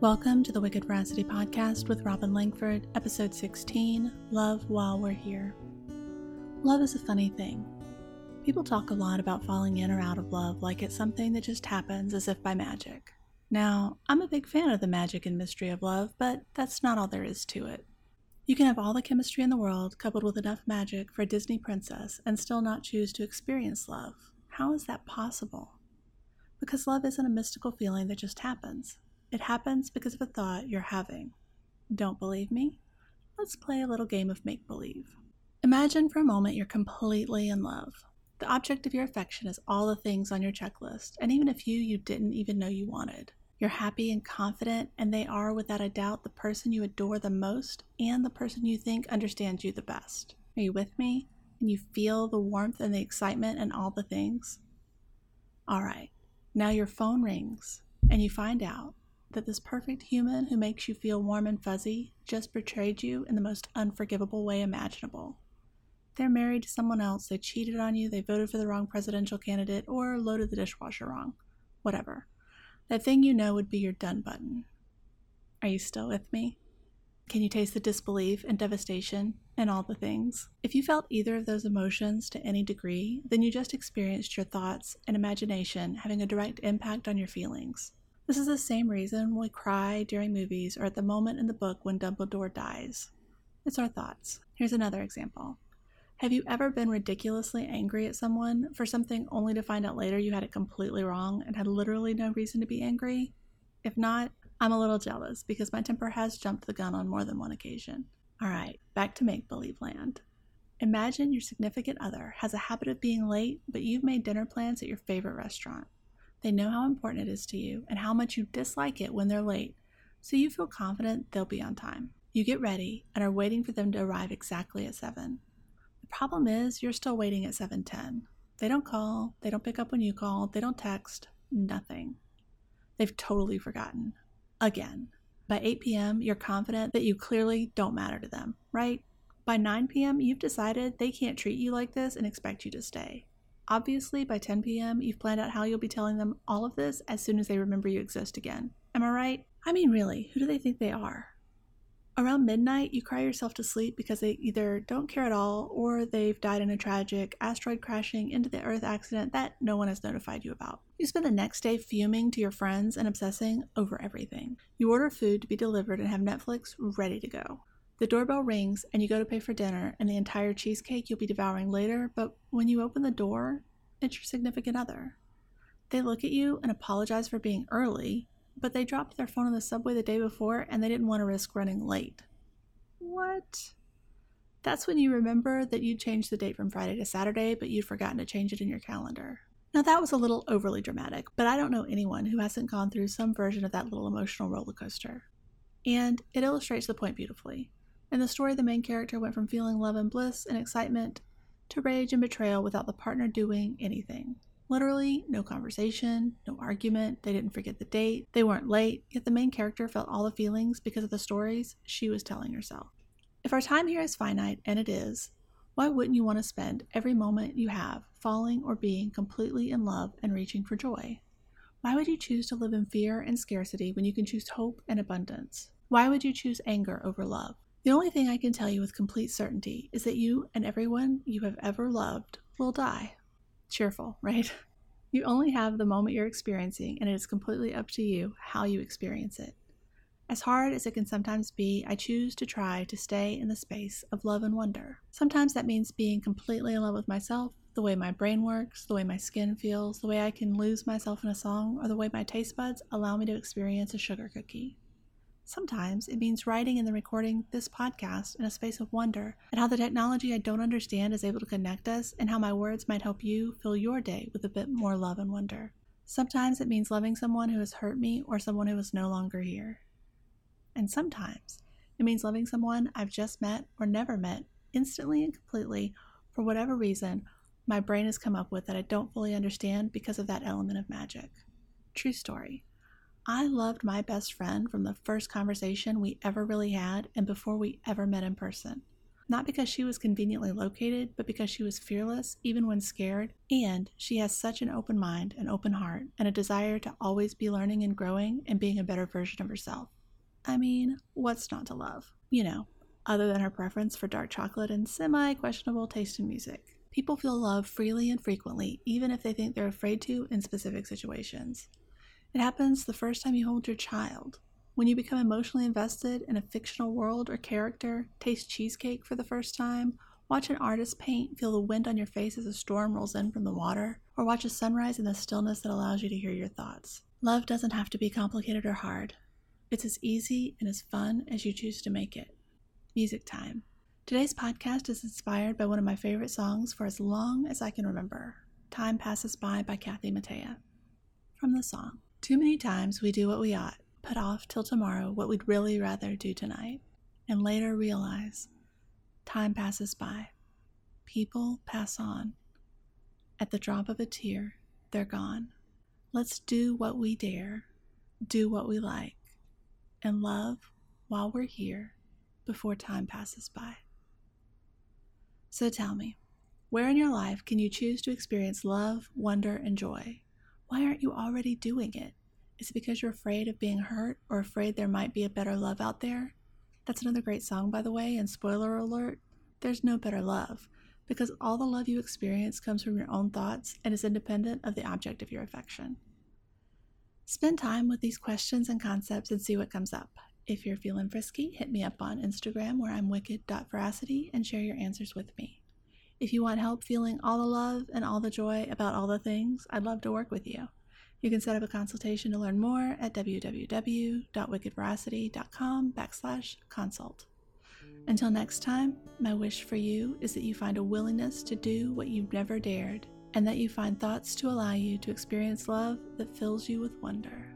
Welcome to the Wicked Veracity Podcast with Robin Langford, episode 16 Love While We're Here. Love is a funny thing. People talk a lot about falling in or out of love like it's something that just happens as if by magic. Now, I'm a big fan of the magic and mystery of love, but that's not all there is to it. You can have all the chemistry in the world coupled with enough magic for a Disney princess and still not choose to experience love. How is that possible? Because love isn't a mystical feeling that just happens. It happens because of a thought you're having. Don't believe me? Let's play a little game of make believe. Imagine for a moment you're completely in love. The object of your affection is all the things on your checklist, and even a few you didn't even know you wanted. You're happy and confident, and they are, without a doubt, the person you adore the most and the person you think understands you the best. Are you with me? And you feel the warmth and the excitement and all the things? All right, now your phone rings, and you find out that this perfect human who makes you feel warm and fuzzy just betrayed you in the most unforgivable way imaginable. They're married to someone else, they cheated on you, they voted for the wrong presidential candidate, or loaded the dishwasher wrong. Whatever. That thing you know would be your done button. Are you still with me? Can you taste the disbelief and devastation and all the things? If you felt either of those emotions to any degree, then you just experienced your thoughts and imagination having a direct impact on your feelings. This is the same reason we cry during movies or at the moment in the book when Dumbledore dies. It's our thoughts. Here's another example. Have you ever been ridiculously angry at someone for something only to find out later you had it completely wrong and had literally no reason to be angry? If not, I'm a little jealous because my temper has jumped the gun on more than one occasion. All right, back to make believe land. Imagine your significant other has a habit of being late, but you've made dinner plans at your favorite restaurant. They know how important it is to you and how much you dislike it when they're late, so you feel confident they'll be on time. You get ready and are waiting for them to arrive exactly at 7. The problem is you're still waiting at 7:10. They don't call, they don't pick up when you call, they don't text, nothing. They've totally forgotten. Again. By 8 p.m., you're confident that you clearly don't matter to them, right? By 9 p.m., you've decided they can't treat you like this and expect you to stay. Obviously, by 10 p.m., you've planned out how you'll be telling them all of this as soon as they remember you exist again. Am I right? I mean, really, who do they think they are? Around midnight, you cry yourself to sleep because they either don't care at all or they've died in a tragic asteroid crashing into the Earth accident that no one has notified you about. You spend the next day fuming to your friends and obsessing over everything. You order food to be delivered and have Netflix ready to go. The doorbell rings and you go to pay for dinner and the entire cheesecake you'll be devouring later, but when you open the door, it's your significant other. They look at you and apologize for being early, but they dropped their phone on the subway the day before and they didn't want to risk running late. What? That's when you remember that you changed the date from Friday to Saturday, but you'd forgotten to change it in your calendar. Now, that was a little overly dramatic, but I don't know anyone who hasn't gone through some version of that little emotional roller coaster. And it illustrates the point beautifully. In the story, the main character went from feeling love and bliss and excitement to rage and betrayal without the partner doing anything. Literally, no conversation, no argument, they didn't forget the date, they weren't late, yet the main character felt all the feelings because of the stories she was telling herself. If our time here is finite, and it is, why wouldn't you want to spend every moment you have falling or being completely in love and reaching for joy? Why would you choose to live in fear and scarcity when you can choose hope and abundance? Why would you choose anger over love? The only thing I can tell you with complete certainty is that you and everyone you have ever loved will die. Cheerful, right? You only have the moment you're experiencing, and it is completely up to you how you experience it. As hard as it can sometimes be, I choose to try to stay in the space of love and wonder. Sometimes that means being completely in love with myself, the way my brain works, the way my skin feels, the way I can lose myself in a song, or the way my taste buds allow me to experience a sugar cookie. Sometimes it means writing and then recording this podcast in a space of wonder at how the technology I don't understand is able to connect us and how my words might help you fill your day with a bit more love and wonder. Sometimes it means loving someone who has hurt me or someone who is no longer here. And sometimes it means loving someone I've just met or never met instantly and completely for whatever reason my brain has come up with that I don't fully understand because of that element of magic. True story. I loved my best friend from the first conversation we ever really had and before we ever met in person. not because she was conveniently located, but because she was fearless even when scared, and she has such an open mind, an open heart, and a desire to always be learning and growing and being a better version of herself. I mean, what's not to love? You know, other than her preference for dark chocolate and semi questionable taste in music. People feel love freely and frequently, even if they think they're afraid to in specific situations. It happens the first time you hold your child, when you become emotionally invested in a fictional world or character, taste cheesecake for the first time, watch an artist paint, feel the wind on your face as a storm rolls in from the water, or watch a sunrise in the stillness that allows you to hear your thoughts. Love doesn't have to be complicated or hard. It's as easy and as fun as you choose to make it. Music time. Today's podcast is inspired by one of my favorite songs for as long as I can remember Time Passes By by Kathy Mattea. From the song Too many times we do what we ought, put off till tomorrow what we'd really rather do tonight, and later realize time passes by. People pass on. At the drop of a tear, they're gone. Let's do what we dare, do what we like, and love while we're here before time passes by. So tell me, where in your life can you choose to experience love, wonder, and joy? Why aren't you already doing it? Is it because you're afraid of being hurt or afraid there might be a better love out there? That's another great song, by the way, and spoiler alert there's no better love because all the love you experience comes from your own thoughts and is independent of the object of your affection. Spend time with these questions and concepts and see what comes up. If you're feeling frisky, hit me up on Instagram where I'm wicked.veracity and share your answers with me. If you want help feeling all the love and all the joy about all the things, I'd love to work with you. You can set up a consultation to learn more at www.wickedveracity.com backslash consult. Until next time, my wish for you is that you find a willingness to do what you've never dared, and that you find thoughts to allow you to experience love that fills you with wonder.